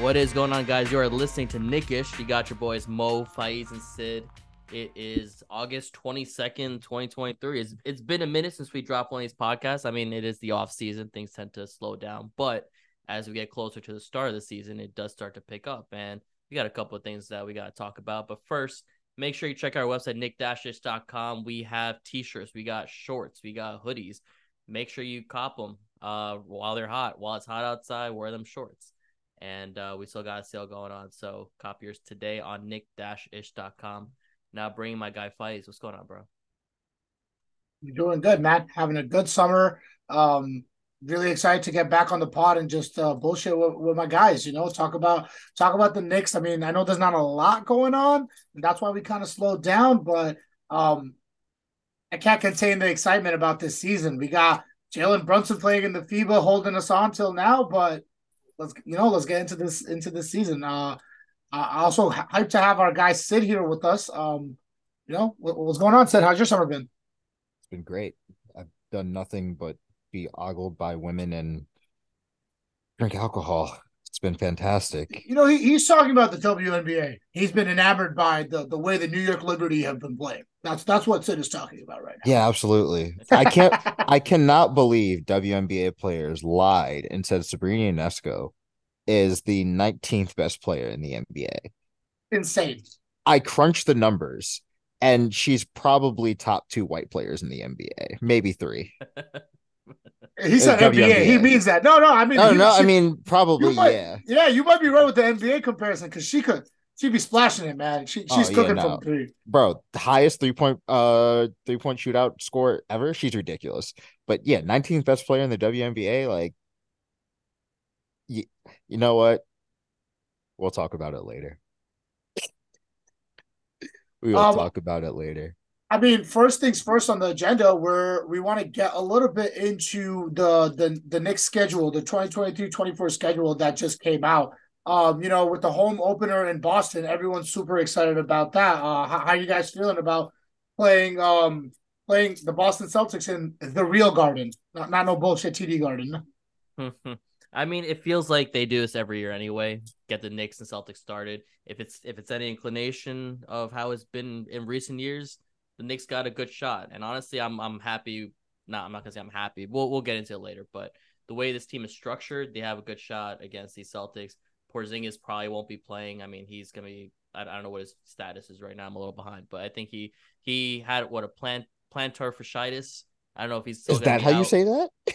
What is going on, guys? You are listening to Knick-ish. You got your boys Mo, Faiz, and Syd. It is August 22nd, 2023. It's, it's been a minute since we dropped one of these podcasts. I mean, it is the off season, things tend to slow down, but as we get closer to the start of the season, it does start to pick up. And we got a couple of things that we got to talk about. But first, make sure you check our website, Knick-ish.com. We have t shirts, we got shorts, we got hoodies. Make sure you cop them uh, while they're hot. While it's hot outside, wear them shorts and uh, we still got a sale going on. So copy yours today on Knick-ish.com. Now bringing my guy Faiz. What's going on, bro? You're doing good, Matt. Having a good summer. Um, really excited to get back on the pod and just uh, bullshit with, with my guys. You know, talk about talk about the Knicks. I mean, I know there's not a lot going on, that's why we kind of slowed down. But um, I can't contain the excitement about this season. We got Jalen Brunson playing in the FIBA, holding us on till now. But let's you know, let's get into this into this season. Uh, I also hyped to have our guy Syd here with us. Um, you know, what, what's going on, Syd? How's your summer been? It's been great. I've done nothing but be ogled by women and drink alcohol. It's been fantastic. You know, he, he's talking about the WNBA. He's been enamored by the, the way the New York Liberty have been playing. That's that's what Syd is talking about right now. Yeah, absolutely. I can't I cannot believe WNBA players lied and said Sabrina Ionescu is the 19th best player in the NBA. Insane. I crunched the numbers and she's probably top two white players in the NBA, maybe three. He said Uh, NBA. He means that. No, no. I mean, No, no, I mean probably might- yeah. yeah. You might be right with the NBA comparison because she could. She'd be splashing it, man. She, Oh, she's yeah, cooking no. from three. Bro, the highest three point uh three point shootout score ever. She's ridiculous. But yeah, 19th best player in the WNBA. Like, you, you know what? We'll talk about it later. We will Um, talk about it later. I mean, first things first on the agenda, where we want to get a little bit into the the the Knicks schedule, the 2023-24 schedule that just came out. Um, you know, with the home opener in Boston, everyone's super excited about that. Uh, how, how you guys feeling about playing um playing the Boston Celtics in the real Garden, not not no bullshit TD Garden. I mean, it feels like they do this every year anyway. Get the Knicks and Celtics started. If it's if it's any inclination of how it's been in recent years, the Knicks got a good shot. And honestly, I'm I'm happy. Not I'm not gonna say I'm happy. We'll we'll get into it later. But the way this team is structured, they have a good shot against these Celtics. Porzingis probably won't be playing. I mean, he's gonna be. I, I don't know what his status is right now. I'm a little behind, but I think he he had what a plant plantar fasciitis. I don't know if he's still Is that how you say that?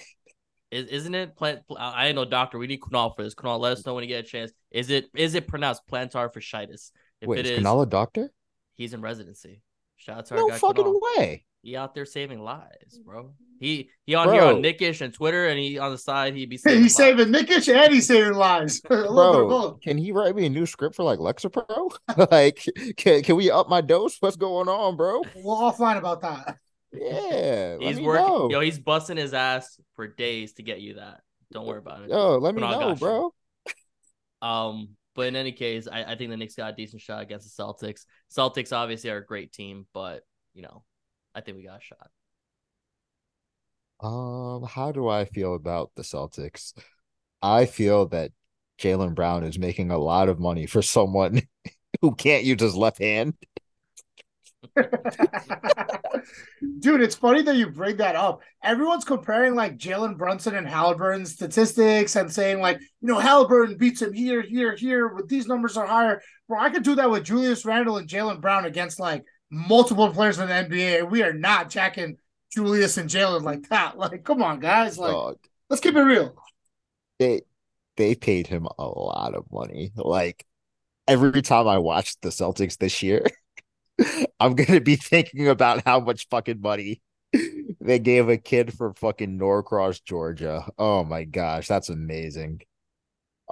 Is, isn't it plant? I ain't no doctor. We need Kunal for this. Kunal, let us know when you get a chance. Is it is it pronounced plantar fasciitis? If Wait, it is Kunal a doctor? he's in residency. Shout out to our No guy fucking Kunal. way. He out there saving lives, bro. He he on here on Knick-ish and Twitter, and he on the side he be saving he's lives. saving Knick-ish and he's saving lives. a little bit of Bro, can he write me a new script for like Lexapro? like, can can we up my dose? What's going on, bro? We're offline about that. Yeah, He's working. know. Yo, he's busting his ass for days to get you that. Don't worry about it. Yo, let me Kunal know, bro. Um, but in any case, I, I think the Knicks got a decent shot against the Celtics. Celtics obviously are a great team, but you know, I think we got a shot. Um, how do I feel about the Celtics? I feel that Jaylen Brown is making a lot of money for someone who can't use his left hand. Dude, it's funny that you bring that up. Everyone's comparing like Jalen Brunson and Halliburton statistics and saying like, you know, Halliburton beats him here, here, here, but these numbers are higher. Bro, I could do that with Julius Randle and Jaylen Brown against like multiple players in the NBA. We are not jacking Julius and Jaylen like that. Like, come on, guys. Like, Dog, let's keep it real. they they paid him a lot of money. Like every time I watch the Celtics this year, I'm gonna be thinking about how much fucking money they gave a kid from fucking Norcross, Georgia. Oh my gosh, that's amazing.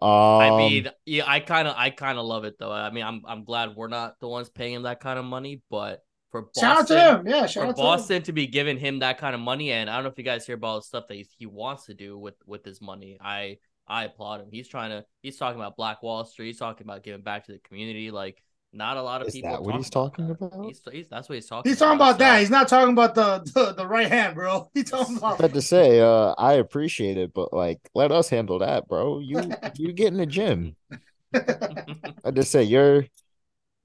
Um, I mean, yeah, I kind of, I kind of love it though. I mean, I'm, I'm glad we're not the ones paying him that kind of money, but for Boston, Shout out to him. Yeah, shout for out to. Boston to be giving him that kind of money, and I don't know if you guys hear about the stuff that he's, he wants to do with with his money. I I applaud him. He's trying to. He's talking about Black Wall Street. He's talking about giving back to the community. Like not a lot of Is people. that what he's talking that. about? He's, he's that's what he's talking. He's talking about so- that. He's not talking about the the, the right hand, bro. He's talking about. I about had to say, uh, I appreciate it, but like, let us handle that, bro. You you get in the gym. I just say your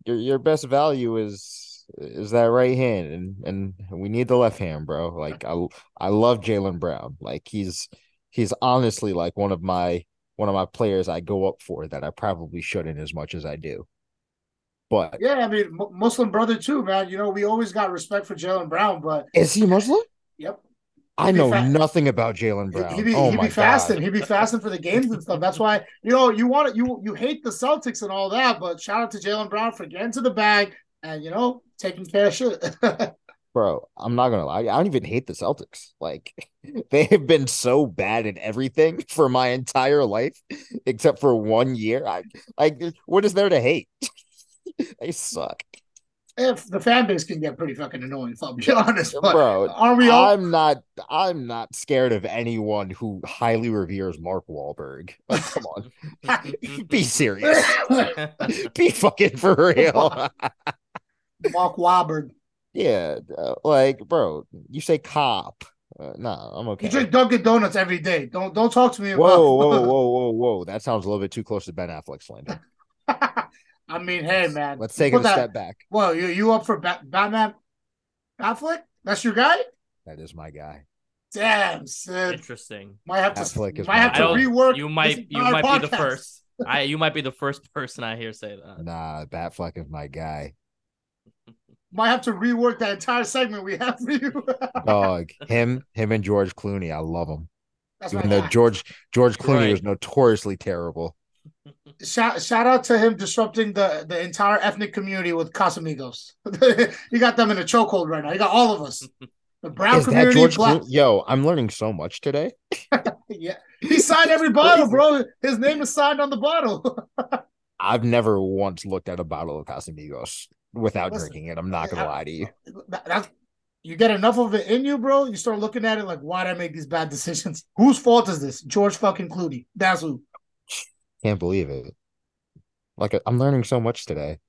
your your best value is is that right hand, and and we need the left hand, bro. Like I I love Jaylen Brown. Like he's he's honestly like one of my one of my players I go up for that I probably shouldn't as much as I do. But yeah. I mean, Muslim brother too, man. You know, we always got respect for Jaylen Brown, but is he Muslim? yep, I know fa- nothing about Jaylen Brown. he be oh he my be fasting. god! He be fasting for the games and stuff. That's why you know you want it. You you hate the Celtics and all that, but shout out to Jaylen Brown for getting to the bag and you know taking care of shit. Bro, I'm not gonna lie. I don't even hate the Celtics. Like they have been so bad at everything for my entire life, except for one year. I like what is there to hate? they suck, if the fan base can get pretty fucking annoying, if I'll be honest. But bro. aren't we all? I'm not. I'm not scared of anyone who highly reveres Mark Wahlberg. Like, come on, be serious. be fucking for real. Mark Wahlberg. yeah, uh, like, bro, you say cop. Uh, no, I'm okay. You drink Dunkin' Donuts every day. Don't don't talk to me about. Whoa, whoa, whoa, whoa, whoa! That sounds a little bit too close to Ben Affleck slander. I mean, hey man, Let's take it a that- step back. Well, you you up for Bat- Batman? Affleck? That's your guy? That is my guy. Damn, Syd. Interesting. Might have to Affleck is might have to rework. You might, you entire might be the first. I, you might be the first person I hear say that. Nah, Batfleck is my guy. Might have to rework that entire segment we have for you. Dog, him, him, and George Clooney. I love him. That's Even though guy. George George Clooney Right. was notoriously terrible. Shout, shout out to him disrupting the, the entire ethnic community with Casamigos. he got them in a chokehold right now. He got all of us. The brown Is community, George black. Yo, I'm learning so much today. Yeah, he signed every bottle, bro. His name is signed on the bottle. I've never once looked at a bottle of Casamigos without Listen, drinking it. I'm not gonna I- lie to you. That- you get enough of it in you, bro. You start looking at it like, why did I make these bad decisions? Whose fault is this? George fucking Clooney. That's who. Can't believe it. Like I'm learning so much today.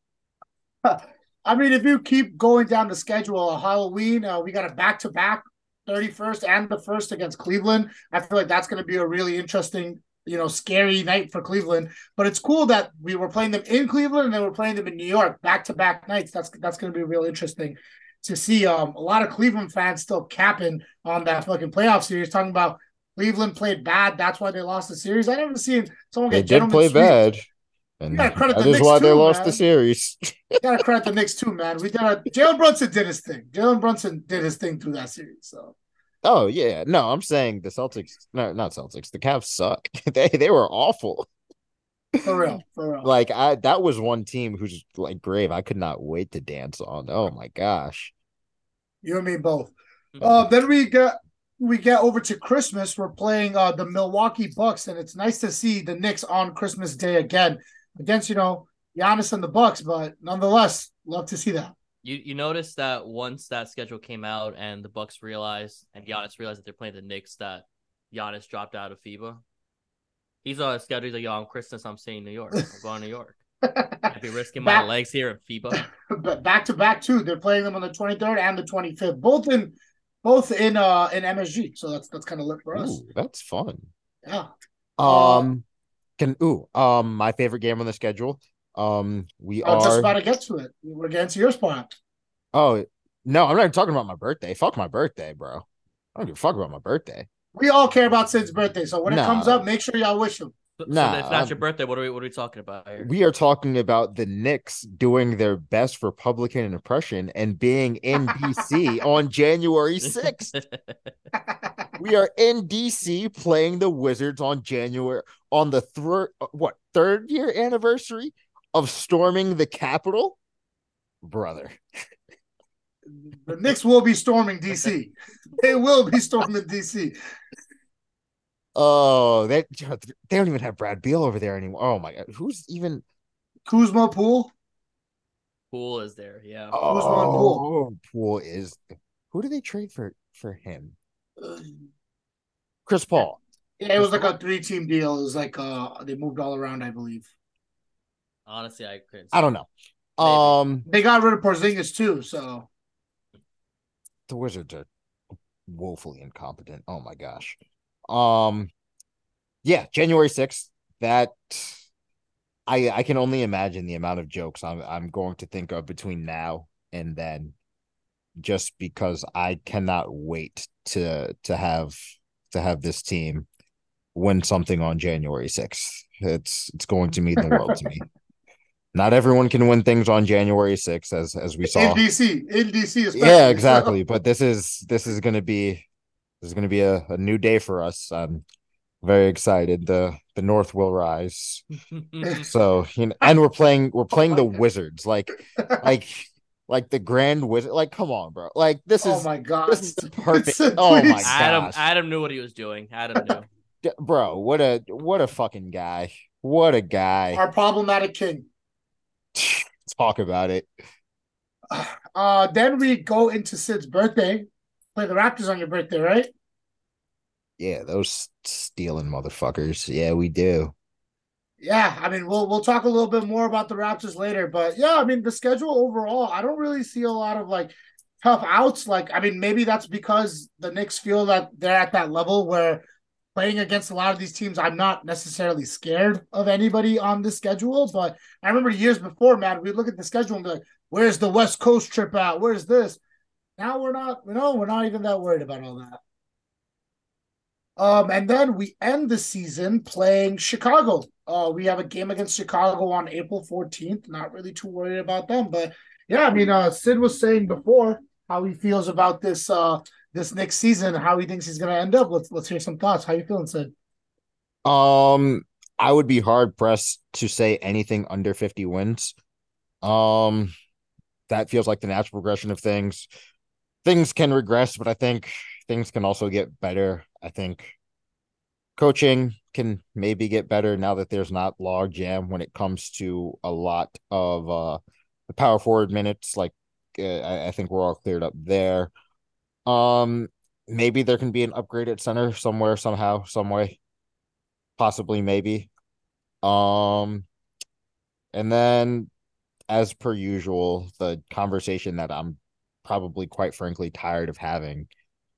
I mean, if you keep going down the schedule, Halloween, uh, we got a back to back 31st and the first against Cleveland. I feel like that's going to be a really interesting, you know, scary night for Cleveland. But it's cool that we were playing them in Cleveland and then we're playing them in New York back to back nights. That's that's going to be real interesting to see. Um, a lot of Cleveland fans still capping on that fucking playoff series, talking about Cleveland played bad. That's why they lost the series. I never seen someone They get did gentleman's play sweep. bad. And gotta credit that the is Knicks why they too, lost man. the series. gotta credit the Knicks too, man. We did a Jalen Brunson did his thing. Jalen Brunson did his thing through that series. So Oh yeah, no, I'm saying the Celtics, no, not Celtics. The Cavs suck. they they were awful. for real, for real. Like I, that was one team who's like grave. I could not wait to dance on. Oh my gosh. you and me both. Uh, then we get we get over to Christmas. We're playing uh the Milwaukee Bucks, and it's nice to see the Knicks on Christmas Day again against you know Giannis and the Bucks. But nonetheless, love to see that. You you noticed that once that schedule came out and the Bucks realized and Giannis realized that they're playing the Knicks that Giannis dropped out of FIBA. He's on a schedule. He's like, yo, on Christmas, I'm staying in New York. I'm going to New York. I'd be risking my legs here in FIBA. but back to back too. They're playing them on the 23rd and the 25th, both in both in uh in MSG. So that's that's kind of lit for us. Ooh, that's fun. Yeah. Uh, Um, can ooh um my favorite game on the schedule. Um, we I was just are. about to get to it. We're getting to your spot. Oh no, I'm not even talking about my birthday. Fuck my birthday, bro. I don't give a fuck about my birthday. We all care about Syd's birthday, so when it comes up, make sure y'all wish him. So, Nah, so it's not um, your birthday. What are we what are we talking about here? We are talking about the Knicks doing their best for Republican impression and being in DC on January 6th. We are in DC playing the Wizards on January on the third what third year anniversary of storming the Capitol, brother. the Knicks will be storming DC. They will be storming DC. Oh, they they don't even have Brad Beal over there anymore. Oh my god, who's even? Kuzma Poole. Poole is there. Yeah. Kuzma and Poole. Oh, is. Who did they trade for for him? Chris Paul. Yeah, it was like a three team deal. It was like uh they moved all around, I believe. Honestly, I couldn't. I don't know. Maybe. Um, They got rid of Porzingis too, so the Wizards are woefully incompetent. Oh my gosh. Um, yeah, January sixth. That I I can only imagine the amount of jokes I'm I'm going to think of between now and then, just because I cannot wait to to have to have this team win something on January sixth. It's it's going to mean the world to me. Not everyone can win things on January sixth, as as we saw in DC, in DC, especially. yeah exactly but this is this is gonna be this is gonna be a, a new day for us i'm very excited the the north will rise so you know and we're playing we're playing the God. wizards like like like the grand wizard like come on bro like this oh is my god, this is perfect Please. oh my god, Adam Adam knew what he was doing. Adam knew. D- bro what a what a fucking guy what a guy our problematic king. talk about it Uh, then we go into Syd's birthday. Play the Raptors on your birthday, right? yeah those stealing motherfuckers yeah we do Yeah, I mean we'll we'll talk a little bit more about the Raptors later, but yeah, I mean the schedule overall, I don't really see a lot of like tough outs. Like, I mean, maybe that's because the Knicks feel that they're at that level where playing against a lot of these teams, I'm not necessarily scared of anybody on the schedule. But I remember years before, man, we look at the schedule and be like, where's the West Coast trip at? Where's this? Now we're not, know, we're not even that worried about all that. Um, and then we end the season playing Chicago. Uh, we have a game against Chicago on April 14th. Not really too worried about them, but yeah, I mean, uh, Syd was saying before how he feels about this uh this next season, how he thinks he's gonna end up. Let's let's hear some thoughts. How you feeling, Syd? Um, I would be hard pressed to say anything under 50 wins. Um, that feels like the natural progression of things. Things can regress, but I think things can also get better. I think coaching can maybe get better now that there's not log jam when it comes to a lot of uh the power forward minutes. Like uh, I, I think we're all cleared up there. Um, maybe there can be an upgrade at center somewhere, somehow, some way possibly maybe um and then as per usual the conversation that i'm probably quite frankly tired of having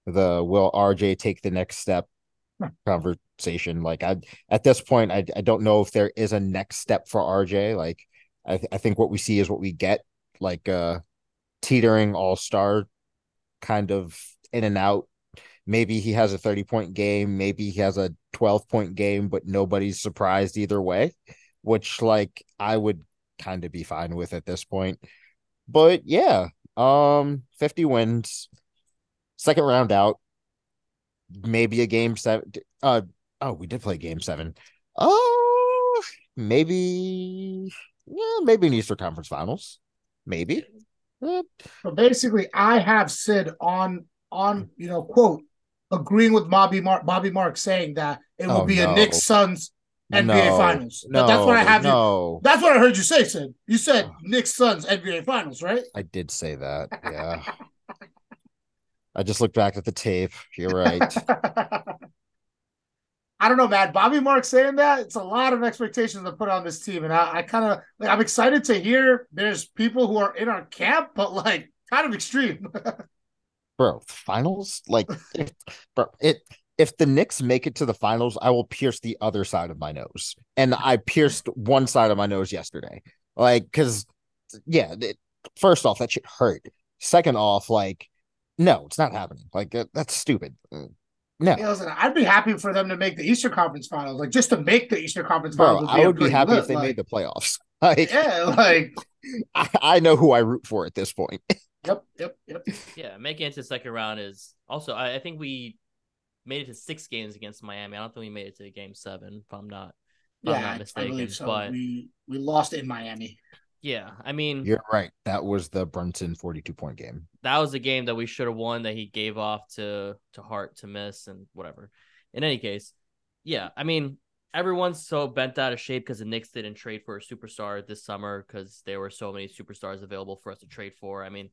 the will rj take the next step? Conversation. Like i at this point I, I don't know if there is a next step for rj like i, th- I think what we see is what we get like uh teetering all-star kind of in and out. Maybe he has a 30 point game maybe he has a 12 point game but nobody's surprised either way which like i would kind of be fine with at this point. But yeah um 50 wins. Second round out. Maybe a game seven uh oh we did play game seven. oh maybe yeah maybe an easter conference finals. Maybe. So basically, I have Syd on on you know quote agreeing with Bobby Mark Bobby Mark saying that it will Oh, be a no. Knicks Suns NBA no, Finals. no, But that's what I have. You, no that's what I heard you say, Syd. You said. Knicks Suns NBA Finals, right? I did say that. Yeah. I just looked back at the tape. You're right. I don't know, man. Bobby Mark saying that it's a lot of expectations to put on this team, and I, I kind of like. I'm excited to hear there's people who are in our camp, but like kind of extreme. Bro, finals? Like bro, it if the Knicks make it to the finals, I will pierce the other side of my nose. And I pierced one side of my nose yesterday. Like cuz yeah, it, first off that shit hurt. Second off like no, it's not happening. Like that, that's stupid. Uh, No. Yeah, listen, I'd be happy for them to make the Eastern Conference Finals, like just to make the Eastern Conference Bro, Finals. I would be happy lit, if they like, made the playoffs. Like Yeah, like I, I know who I root for at this point. yep, yep, yep. Yeah, making it to the second round is also. I, I think we made it to six games against Miami. I don't think we made it to game seven. If I'm not, if I'm Yeah, not I mistaken. believe so. But We we lost in Miami. yeah, I mean, You're right. That was the Brunson 42 point game. that was a game that we should have won that he gave off to to Hart to miss and whatever. In any case, yeah, I mean, everyone's so bent out of shape because the Knicks didn't trade for a superstar this summer because there were so many superstars available for us to trade for. I mean,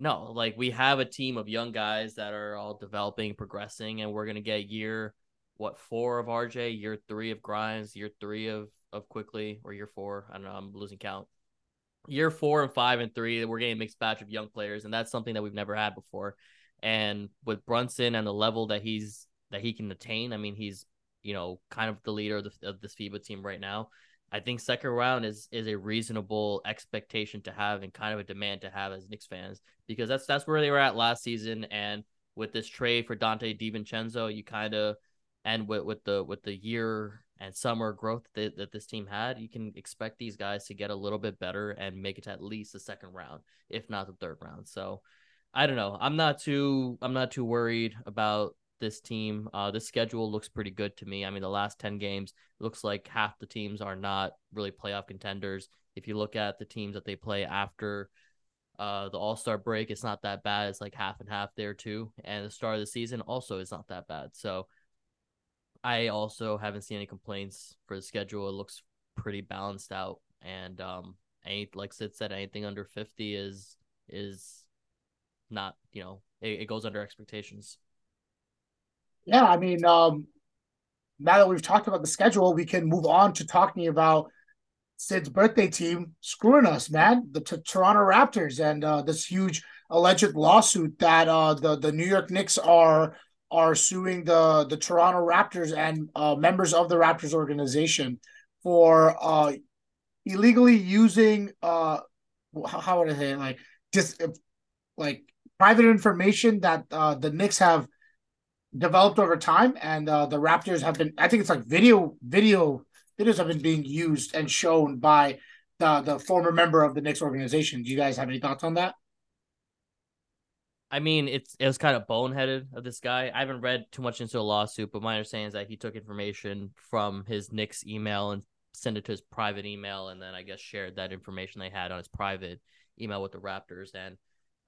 no, like we have a team of young guys that are all developing, progressing, and we're gonna get year what four of RJ, year three of Grimes, year three of of Quickley, or year four. I don't know, I'm losing count. Year four and five and three, we're getting a mixed batch of young players, and that's something that we've never had before. And with Brunson and the level that he's that he can attain, I mean, he's you know kind of the leader of, the, of this FIBA team right now. I think second round is is a reasonable expectation to have and kind of a demand to have as Knicks fans because that's that's where they were at last season and with this trade for Donte DiVincenzo, you kind of end with with the with the year and summer growth that, that this team had, you can expect these guys to get a little bit better and make it to at least the second round, if not the third round. So I don't know. I'm not too I'm not too worried about this team. Uh, the schedule looks pretty good to me. I mean, the last 10 games looks like half the teams are not really playoff contenders. If you look at the teams that they play after uh, the All Star break, it's not that bad. It's like half and half there too. And the start of the season also is not that bad. So I also haven't seen any complaints for the schedule. It looks pretty balanced out. And um, any like Syd said, anything under 50 is is not you know it, it goes under expectations. Yeah, I mean, um, now that we've talked about the schedule, we can move on to talking about Syd's birthday team screwing us, man. The t- Toronto Raptors and uh, this huge alleged lawsuit that uh, the the New York Knicks are are suing the the Toronto Raptors and uh, members of the Raptors organization for uh, illegally using uh, how would I say it? like just like private information that uh, the Knicks have developed over time, and uh, the Raptors have been. I think it's like video video videos have been being used and shown by the the former member of the Knicks organization. Do you guys have any thoughts on that? I mean, it's it was kind of boneheaded of this guy. I haven't read too much into a lawsuit, but my understanding is that he took information from his Knicks email and sent it to his private email, and then I guess shared that information they had on his private email with the Raptors. And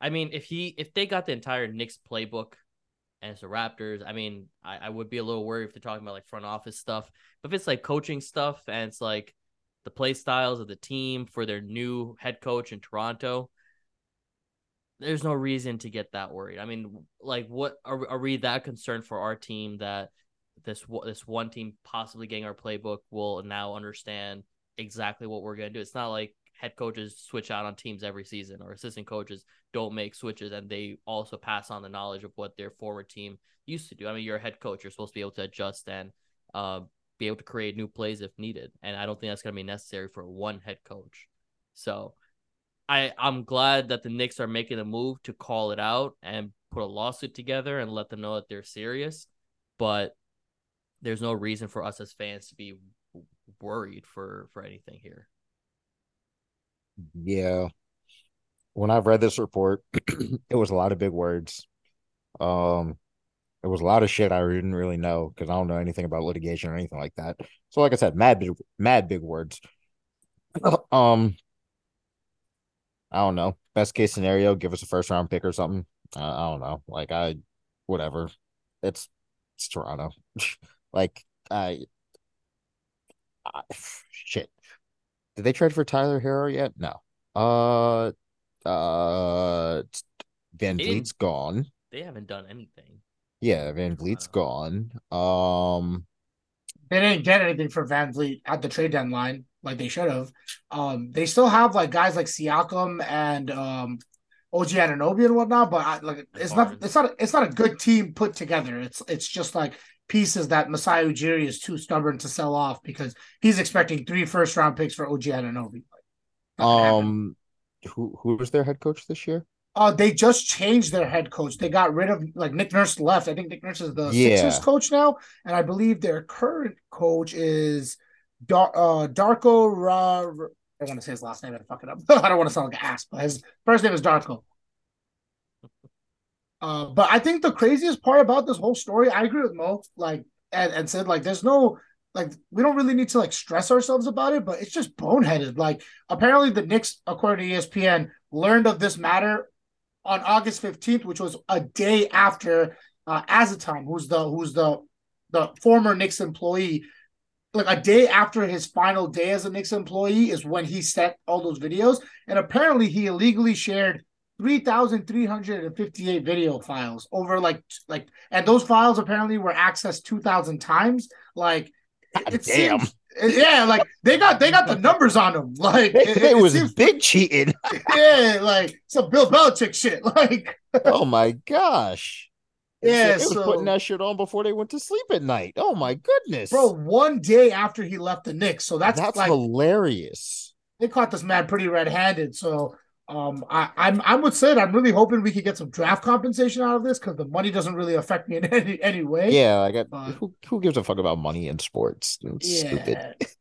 I mean, if he if they got the entire Knicks playbook and it's the Raptors. I mean, I, I would be a little worried if they're talking about like front office stuff. But if it's like coaching stuff and it's like the play styles of the team for their new head coach in Toronto, there's no reason to get that worried. I mean, like, what are, are we that concerned for our team that this this one team possibly getting our playbook will now understand exactly what we're gonna do? It's not like head coaches switch out on teams every season or assistant coaches don't make switches and they also pass on the knowledge of what their former team used to do. I mean, you're a head coach, you're supposed to be able to adjust and uh, be able to create new plays if needed. And I don't think that's going to be necessary for one head coach. So I I'm glad that the Knicks are making a move to call it out and put a lawsuit together and let them know that they're serious. But there's no reason for us as fans to be worried for for anything here. Yeah. When I've read this report, it was a lot of big words. Um, it was a lot of shit I didn't really know because I don't know anything about litigation or anything like that. So, like I said, mad big, mad big words. um, I don't know. Best case scenario, give us a first round pick or something. Uh, I don't know. Like I, whatever. It's it's Toronto. like I, I, shit. Did they trade for Tyler Herro yet? No. Uh, uh, VanVleet's gone. They haven't done anything. Yeah, VanVleet's uh, gone. Um, they didn't get anything for VanVleet at the trade deadline like they should have. Um, they still have like guys like Siakam and um, OG Anunoby and whatnot, but I, like it's not it's not it's not a good team put together. It's it's just like pieces that Masai Ujiri is too stubborn to sell off because he's expecting three first round picks for OG Anunoby. um, who who was their head coach this year? Uh, they just changed their head coach. They got rid of like Nick Nurse left. I think Nick Nurse is the yeah. Sixers coach now, and I believe their current coach is Dar- uh, Darko. Ra- I want to say his last name. I fuck it up. I don't want to sound like an ass, but his first name is Darko. Uh, but I think the craziest part about this whole story, I agree with Mo, like and, and said like there's no like we don't really need to like stress ourselves about it, but it's just boneheaded. Like apparently the Knicks, according to ESPN, learned of this matter on August 15th, which was a day after uh Azotam, who's the who's the the former Knicks employee, like a day after his final day as a Knicks employee, is when he sent all those videos. And apparently, he illegally shared 3,358 video files over like like, and those files apparently were accessed 2,000 times. Like, it, it damn. seems, yeah, like they got they got the numbers on them. Like It, it, it was seems- big cheating. yeah, like some Bill Belichick shit. Like, oh my gosh. yeah, They was putting that shit on before they went to sleep at night. Oh my goodness. bro, one day after he left the Knicks, so that's, that's like hilarious. they caught this man pretty red-handed. So, um, I, I'm I'm with Syd. I'm really hoping we could get some draft compensation out of this because the money doesn't really affect me in any any way. Yeah, I got Uh, who, who gives a fuck about money in sports? It's stupid. Yeah.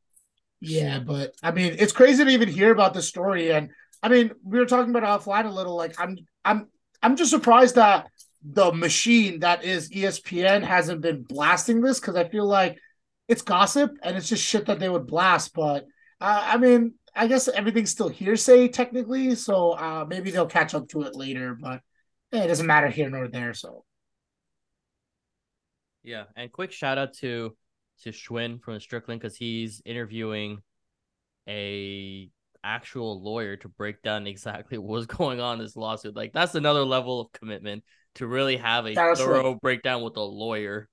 Yeah, but I mean, it's crazy to even hear about this story. And I mean, we were talking about offline a little. Like, I'm, I'm, I'm just surprised that the machine that is ESPN hasn't been blasting this because I feel like it's gossip and it's just shit that they would blast. But uh, I mean, I guess everything's still hearsay technically, so uh, maybe they'll catch up to it later. But eh, it doesn't matter here nor there. So Yeah, and quick shout out to to Schwinn from Strickland because he's interviewing a actual lawyer to break down exactly what's going on in this lawsuit. Like that's another level of commitment to really have a That's thorough breakdown with a lawyer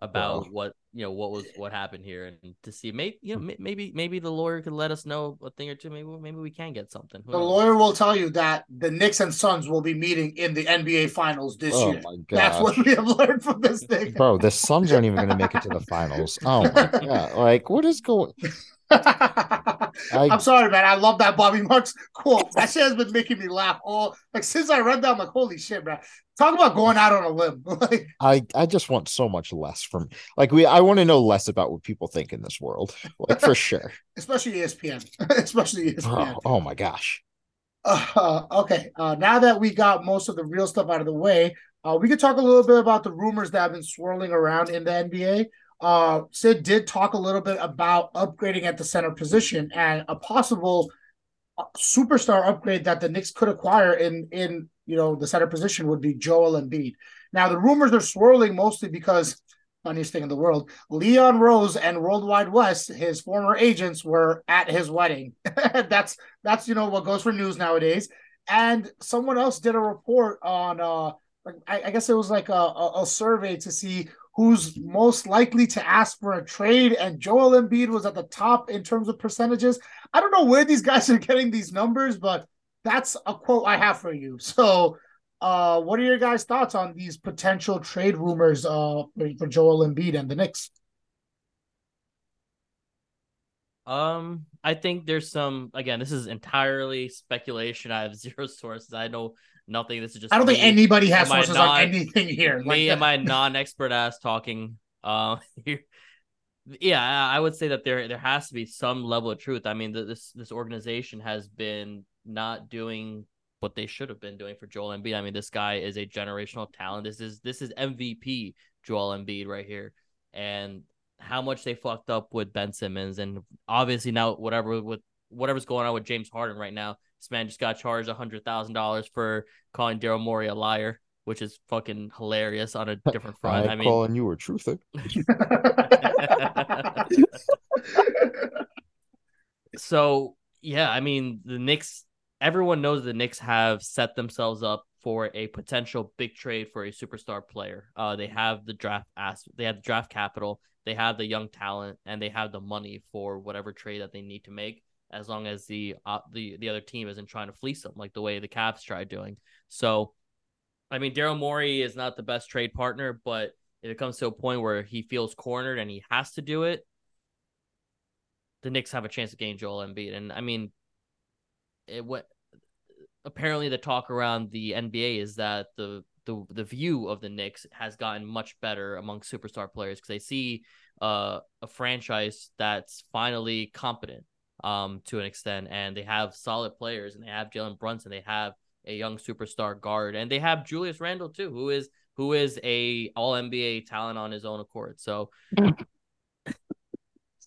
about Wow. what you know what was eh, what happened here and to see maybe you know hmm. maybe maybe the lawyer could let us know a thing or two maybe maybe we can get something Who the knows? lawyer will tell you that the Knicks and Suns will be meeting in the NBA Finals this year. Oh year. my god. That's what we have learned from this thing. Bro, the Suns aren't even going to make it to the finals. Oh my god! Like, what is going? I'm sorry, man. I love that Bobby Marks quote. That shit has been making me laugh all like since I read that. I'm like, holy shit, man. Talk about going out on a limb. like, I I just want so much less from like we. I want to know less about what people think in this world, like for sure. especially ESPN. especially ESPN. Bro, oh my gosh. Uh, okay. Uh, now that we got most of the real stuff out of the way, uh, we could talk a little bit about the rumors that have been swirling around in the NBA. Uh, Sid did talk a little bit about upgrading at the center position and a possible uh, superstar upgrade that the Knicks could acquire in in you know the center position would be Joel Embiid. Now the rumors are swirling mostly because funniest thing in the world, Leon Rose and World Wide Wes, his former agents, were at his wedding. that's that's you know what goes for news nowadays. And someone else did a report on uh I, I guess it was like a, a, a survey to see who's most likely to ask for a trade, and Joel Embiid was at the top in terms of percentages. I don't know where these guys are getting these numbers, but that's a quote I have for you. So uh what are your guys' thoughts on these potential trade rumors uh for, Joel Embiid and the Knicks? Um, I think there's some again, this is entirely speculation. I have zero sources. I know nothing. This is just I don't think anybody has sources on anything here. me Like, and my non-expert ass talking. Uh. Yeah, I would say that there there has to be some level of truth. I mean, th- this this organization has been not doing what they should have been doing for Joel Embiid. I mean, this guy is a generational talent. This is this is MVP Joel Embiid right here, and how much they fucked up with Ben Simmons, and obviously now whatever with whatever's going on with James Harden right now, this man just got charged a hundred thousand dollars for calling Daryl Morey a liar, which is fucking hilarious on a different front. I'm I mean, calling you a truther. so yeah, I mean the Knicks. Everyone knows the Knicks have set themselves up for a potential big trade for a superstar player. Uh, they have the draft ass, they have the draft capital, they have the young talent, and they have the money for whatever trade that they need to make. As long as the uh, the the other team isn't trying to fleece them like the way the Cavs tried doing. So, I mean, Daryl Morey is not the best trade partner, but if it comes to a point where he feels cornered and he has to do it, the Knicks have a chance of getting Joel Embiid. And I mean, it what apparently the talk around the NBA is that the the the view of the Knicks has gotten much better among superstar players because they see uh, a franchise that's finally competent um to an extent and they have solid players and they have Jalen Brunson they have a young superstar guard and they have Julius Randle too who is who is a all NBA talent on his own accord so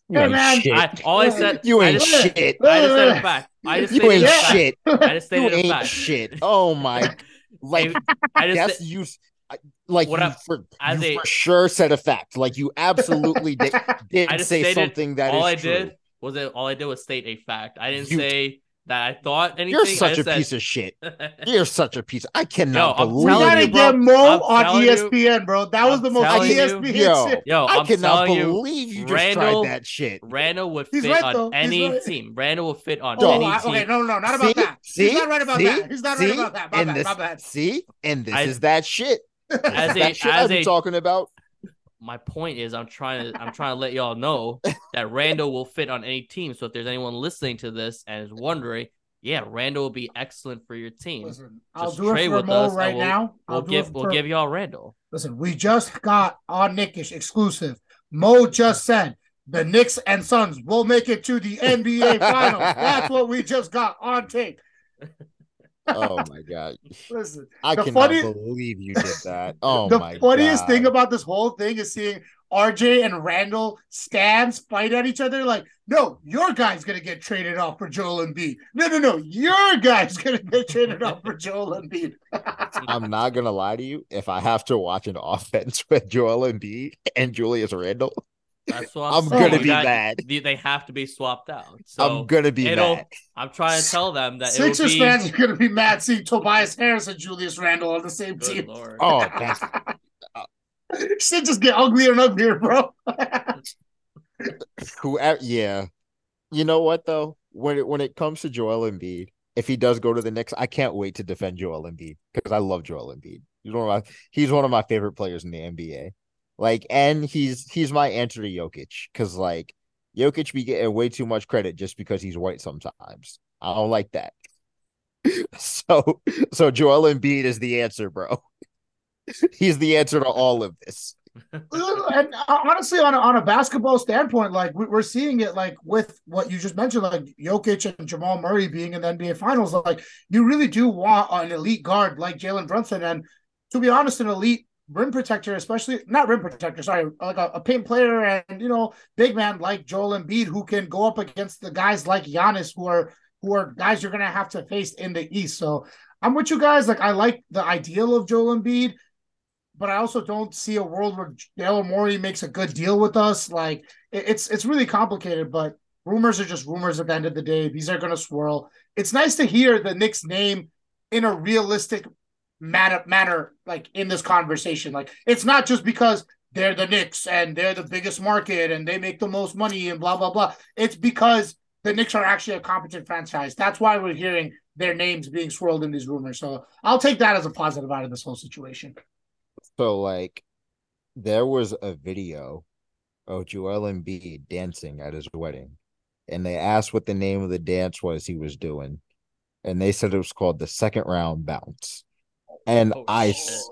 You ain't man. shit. I, all I said you I ain't just, shit. I just said a fact I just You stated ain't shit. I just You stated a ain't fact shit. Oh my. Like I just that's said- you. Like What you, I'm- for, as you a- for sure said a fact. Like you absolutely did, did I say stated something that is all I true. did was it. All I did was state a fact. I didn't You- say that I thought anything. You're such a said- piece of shit. You're such a piece. I cannot I'm believe We gotta you, bro. get Mo I'm on you. ESPN, bro. That was I'm the most telling you. ESPN Yo. shit. Yo, I I'm cannot telling you, believe you just Randle- tried that shit. Randle would He's fit right, on though. He's any right. team. Randle will fit on Oh, any I, team. okay, no, no, no, not about See? that. See? He's not right about See? that. He's not right about that. My and bad, this, my bad. See, and this I- is that shit. As is a- that shit as I've been a- talking about. My point is, I'm trying to, I'm trying to let y'all know that Randle will fit on any team. So if there's anyone listening to this and is wondering, yeah, Randle will be excellent for your team. Listen, I'll Just do it trade for with Mo us right we'll- now. I'll We'll give, it we'll give y'all Randle. Listen, we just got on Knick-ish exclusive. Mo just said the Knicks and Suns will make it to the NBA Finals. That's what we just got on tape. Oh my god, Listen, I cannot funny- believe you did that. Oh the my funniest god. thing about this whole thing is seeing RJ and Randle stands fight at each other. Like, no, your guy's gonna get traded off for Joel Embiid. No, no, no, your guy's gonna get traded off for Joel Embiid. I'm not gonna lie to you. If I have to watch an offense with Joel Embiid and Julius Randle, That's what I'm, I'm gonna You be mad. They, they have to be swapped out. So I'm gonna be it'll- mad. I'm trying to tell them that it will Sixers be. fans are gonna be mad seeing Tobias Harris and Julius Randle on the same Good team. lord. Oh, that's Shit just get uglier and uglier, bro. whoever. Uh, yeah, you know what though? When it when it comes to Joel Embiid, if he does go to the Knicks, I can't wait to defend Joel Embiid because I love Joel Embiid. He's one of my he's one of my favorite players in the NBA. Like, and he's he's my answer to Jokic because like Jokic be getting way too much credit just because he's white sometimes. I don't like that. so so Joel Embiid is the answer, bro. He's the answer to all of this. and uh, honestly, on a, on a basketball standpoint, like we- we're seeing it, like with what you just mentioned, like Jokic and Jamal Murray being in the NBA Finals. Like you really do want an elite guard like Jalen Brunson, and to be honest, an elite rim protector, especially not rim protector, sorry, like a, a paint player and you know big man like Joel Embiid who can go up against the guys like Giannis who are who are guys you're gonna have to face in the East. So I'm with you guys. Like I like the ideal of Joel Embiid but I also don't see a world where Daryl Morey makes a good deal with us. Like it- it's it's really complicated, but rumors are just rumors at the end of the day. These are to swirl. It's nice to hear the Knicks name in a realistic manner, manner, like in this conversation. Like it's not just because they're the Knicks and they're the biggest market and they make the most money and blah blah blah. It's because the Knicks are actually a competent franchise. That's why we're hearing their names being swirled in these rumors. So I'll take that as a positive out of this whole situation. So like there was a video of Joel Embiid dancing at his wedding, and they asked what the name of the dance was he was doing, and they said it was called the second round bounce. And Oh, I, shit. s-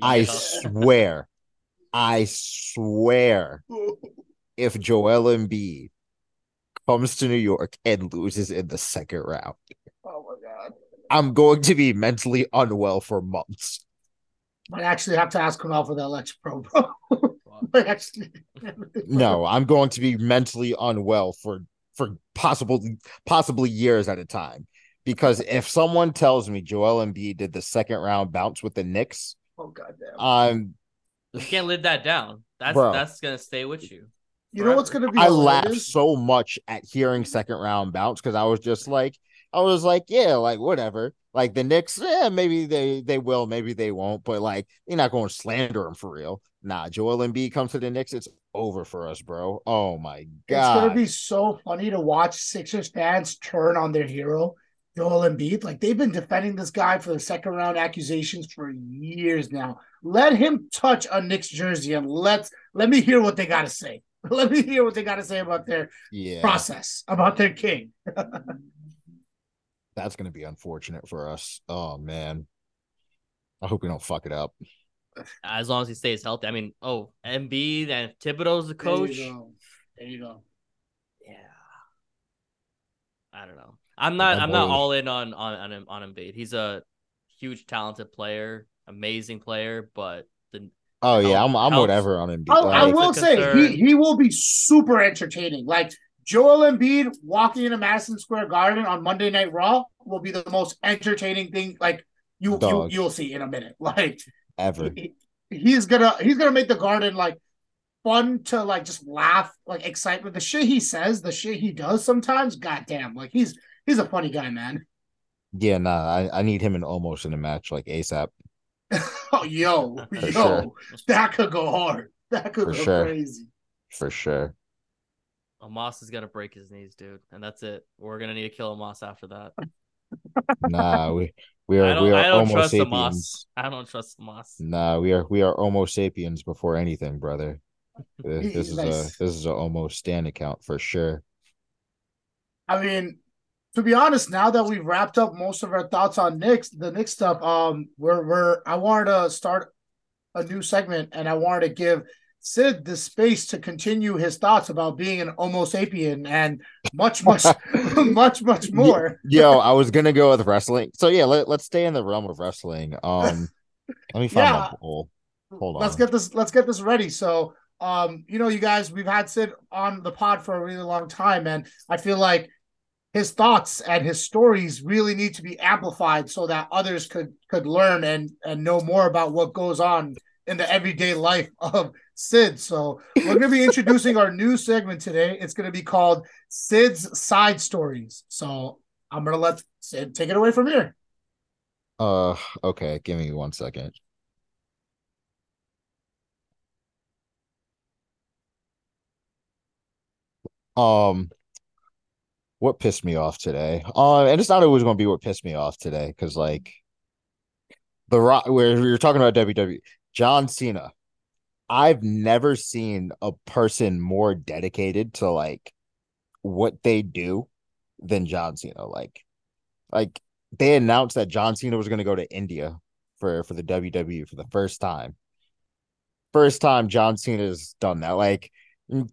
I Yeah. swear, I swear, if Joel Embiid comes to New York and loses in the second round, Oh my god. I'm going to be mentally unwell for months. Might actually have to ask him out for the election pro, bro. Actually. No, I'm going to be mentally unwell for for possible possibly years at a time. Because if someone tells me Joel Embiid did the second round bounce with the Knicks, Oh goddamn. I'm You can't live that down. That's Bro. that's gonna stay with you. you know what's gonna be? I hilarious? laughed so much at hearing second round bounce because I was just like, I was like, yeah, like whatever. Like the Knicks, yeah, maybe they they will, maybe they won't, but like you're not going to slander them for real. Nah, Joel Embiid comes to the Knicks, it's over for us, bro. Oh my god, It's gonna be so funny to watch Sixers fans turn on their hero, Joel Embiid. Like they've been defending this guy for the second round accusations for years now. Let him touch a Knicks jersey and let's let me hear what they gotta say. Let me hear what they gotta say about their yeah. process, about their king. That's gonna be unfortunate for us. Oh man. I hope we don't fuck it up. As long as he stays healthy. I mean, oh, Embiid and Thibodeau's the coach. There you go. There you go. Yeah. I don't know. I'm not. that I'm not all in on on on, him, on Embiid. He's a huge, talented player, amazing player, but the Oh yeah, I'm I'm Helps. whatever on Embiid. Oh, I, I will say he, he will be super entertaining. Like Joel Embiid walking into Madison Square Garden on Monday Night Raw will be the most entertaining thing. Like you you you'll see in a minute. Like ever. he- he's gonna he's gonna make the garden like fun to like just laugh, like excitement. The shit he says, the shit he does sometimes, goddamn, like he's he's a funny guy, man. Yeah, nah, I, I need him in almost in a match like ASAP. Oh, yo, yo, sure. that could go hard. That could For go sure. crazy. For sure. Omos is gonna break his knees, dude, and that's it. We're gonna need to kill Omos after that. Nah, we we are we are I don't Homo trust sapiens. Omos. I don't trust Omos. Nah, we are we are Homo sapiens before anything, brother. This, this is a this is a almost stand account for sure. I mean, to be honest, now that we've wrapped up most of our thoughts on Knicks, the Knicks stuff, um, we're we're I wanted to start a new segment and I wanted to give Syd the space to continue his thoughts about being an Homo sapien and much, much, much, much more. Yo, I was gonna go with wrestling. So yeah, let, let's stay in the realm of wrestling. Um let me find Yeah. my bowl. Hold on. let's get this let's get this ready so um you know you guys we've had Syd on the pod for a really long time and i feel like his thoughts and his stories really need to be amplified so that others could could learn and and know more about what goes on in the everyday life of Syd. So we're going to be introducing our new segment today. It's going to be called Syd's side stories. So i'm going to let Syd take it away from here. Uh okay, give me one second. Um what pissed me off today? Uh, and it's not always gonna be what pissed me off today, because like the rock where you're talking about WWE, John Cena. I've never seen a person more dedicated to like what they do than John Cena. Like, like they announced that John Cena was going to go to India for for the WWE for the first time. First time John Cena's done that. Like,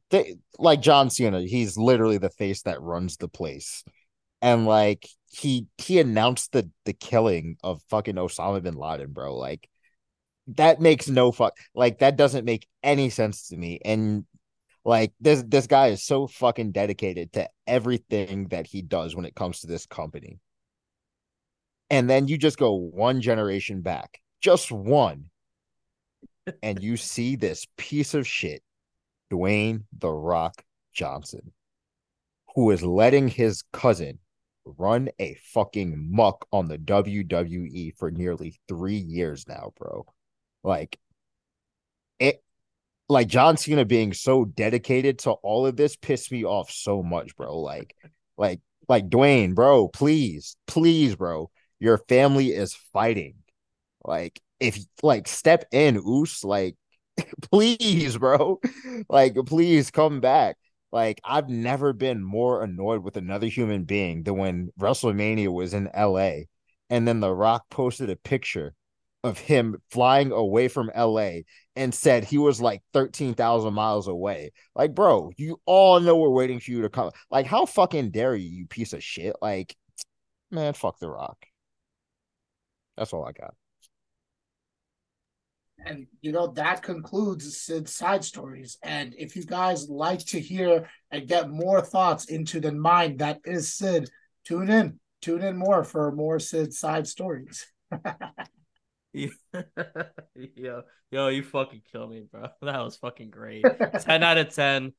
they, like John Cena, he's literally the face that runs the place, and like he he announced the the killing of fucking Osama bin Laden, bro. Like that makes no fuck like that doesn't make any sense to me. And like this this guy is so fucking dedicated to everything that he does when it comes to this company. And then you just go one generation back just one and you see this piece of shit Dwayne the Rock Johnson who is letting his cousin run a fucking muck on the WWE for nearly 3 years now bro like it like John Cena being so dedicated to all of this pissed me off so much, bro. Like, like, like Dwayne, bro, please, please, bro. Your family is fighting. Like, if like step in, Oos, like, please, bro. Like, please come back. Like, I've never been more annoyed with another human being than when WrestleMania was in LA. And then The Rock posted a picture of him flying away from LA and said he was like 13,000 miles away. Like, bro, you all know we're waiting for you to come. Like, how fucking dare you, you piece of shit? Like, man, fuck The Rock. That's all I got. And you know that concludes Syd's side stories. And if you guys like to hear and get more thoughts into the mind that is Syd, tune in. Tune in more for more Syd side stories. yo, yo, you fucking kill me, bro. That was fucking great. 10 out of 10.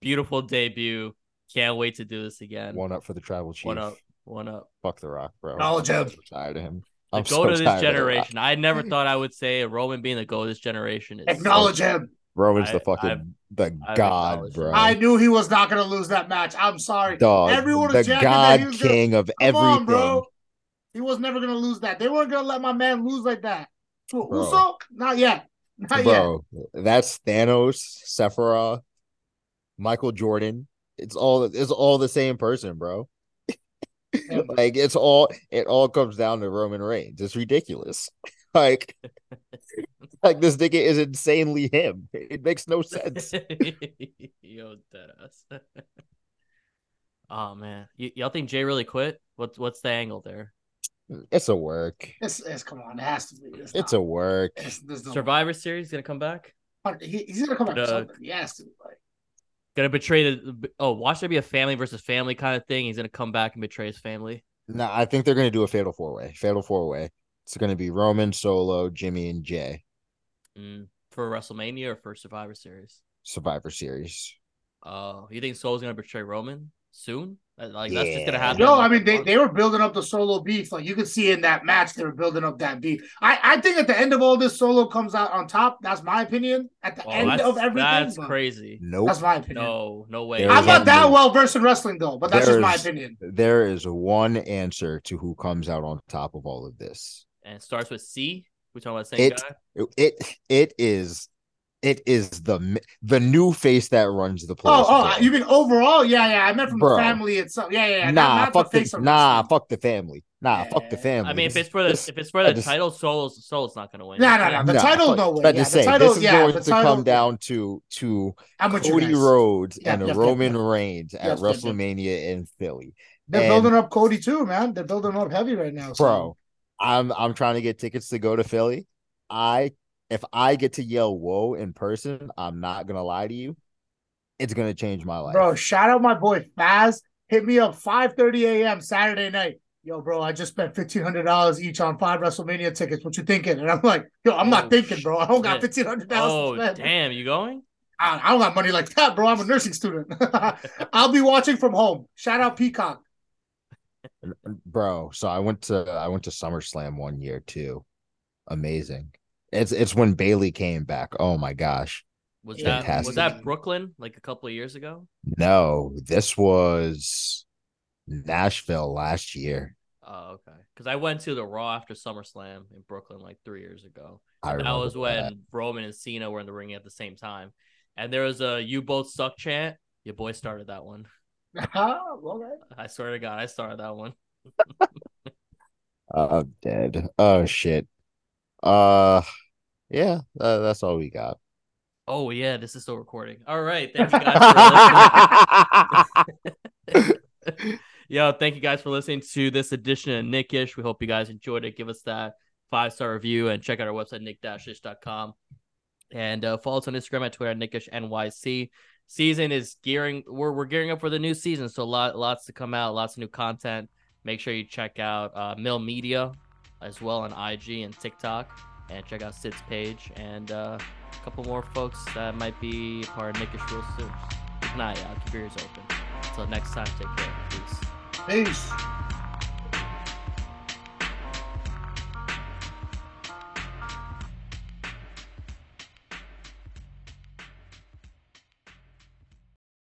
Beautiful debut. Can't wait to do this again. One up for the travel chief. One up. One up. Fuck The Rock, bro. Acknowledge I'm him. tired of him. The I'm goat so of this tired of generation. I never thought I would say Roman being the goat of this generation is Acknowledge him. Roman's I- the fucking I've- the I've god, acknowledged bro. I knew he was not going to lose that match. I'm sorry. Dog, Everyone the was jamming that god he gonna- king of Come everything. on, bro. He was never going to lose that. They weren't going to let my man lose like that. To Bro. Uso? Not yet. Not bro, that's Thanos, Sephiroth, Michael Jordan. It's all it's all the same person, bro. Yet. like it's all it all comes down to Roman Reigns. It's ridiculous. Like like this nigga is insanely him. It makes no sense. Yo, deadass. oh man, y- y'all think Jay really quit? What's what's the angle there? It's a work. It's, it's, come on. It has to be. It's, It's not- a work. it's- there's no- Survivor Series gonna come back? He, he's going to come back. Uh, something. He has to. Like, Gonna betray the oh, watch there be a family versus family kind of thing. He's gonna come back and betray his family. No, I think they're gonna do a fatal four way. Fatal four way. It's gonna be Roman, Solo, Jimmy, and Jay. Mm, for WrestleMania or for Survivor Series? Survivor Series. Oh, you think Solo's gonna betray Roman soon? Uh, Like that's just gonna happen. No, in, I mean they, they were building up the solo beef. Like you could see in that match, they were building up that beef. I, I think at the end of all this, solo comes out on top. That's my opinion. At the Oh, end of everything, that's but crazy. Nope. That's my opinion. No, no way. There I'm not that only- well versed in wrestling though, but that's just my There's- opinion. There is one answer to who comes out on top of all of this. and it starts with C. We talking about the same It- guy? It it is it is the the new face that runs the place. Oh, oh, bro. you mean overall? Yeah, yeah. I meant from Bro. the family itself. Yeah, yeah. yeah. nah, not, not fuck the the, face of nah, wrestling. fuck the family. Nah, fuck the family. I mean, if it's for the this- if it's for the just- title, Solo's Solo's not gonna win. Nah, nah, nah. The Nah, title, fuck- no way. But Yeah, to the say title, this is yeah, going the to title, come down to to I'm with you Cody guys. Rhodes Yep, and yep, yep, Roman yep. Reigns at Yep, yep, yep. WrestleMania in Philly. They're And- building up Cody too, man. They're building up heavy right now. so- Bro, I'm I'm trying to get tickets to go to Philly. I if I get to yell whoa in person, I'm not gonna lie to you. It's gonna change my life. Bro, shout out my boy Faz. Hit me up 5:30 a.m. Saturday night. Yo, bro, I just spent fifteen hundred dollars each on five WrestleMania tickets. What you thinking? And I'm like, yo, I'm not Oh, thinking, bro. I don't got shit. fifteen hundred Oh dollars to oh, spend. damn, you going? I, I don't got money like that, bro. I'm a nursing student. I'll be watching from home. Shout out Peacock. Bro, so I went to I went to SummerSlam one year too. Amazing. It's it's when Bayley came back. Oh my gosh. Was Yeah. that was that Brooklyn like a couple of years ago? No, this was Nashville last year. Oh, okay. Because I went to the Raw after SummerSlam in Brooklyn like three years ago. I that was when that. Roman and Cena were in the ring at the same time, and there was a "You both suck" chant. Your boy started that one. okay. I swear to God, I started that one. Uh, I'm dead. Oh shit. Uh yeah, uh, that's all we got. Oh yeah, this is still recording. All right, thank you guys for listening. Yo, thank you guys for listening to this edition of Knick-ish. We hope you guys enjoyed it. Give us that five star review and check out our website, Knick-ish.com. And uh, follow us on Instagram at Twitter at Knick-ish NYC. Season is gearing we're we're gearing up for the new season, so a lot lots to come out, lots of new content. Make sure you check out uh, Mill Media as well on IG and TikTok, and check out Syd's page and uh, a couple more folks that might be part of Knick-ish real soon. If not, yeah, keep your ears open. Until next time, take care. Peace. Peace.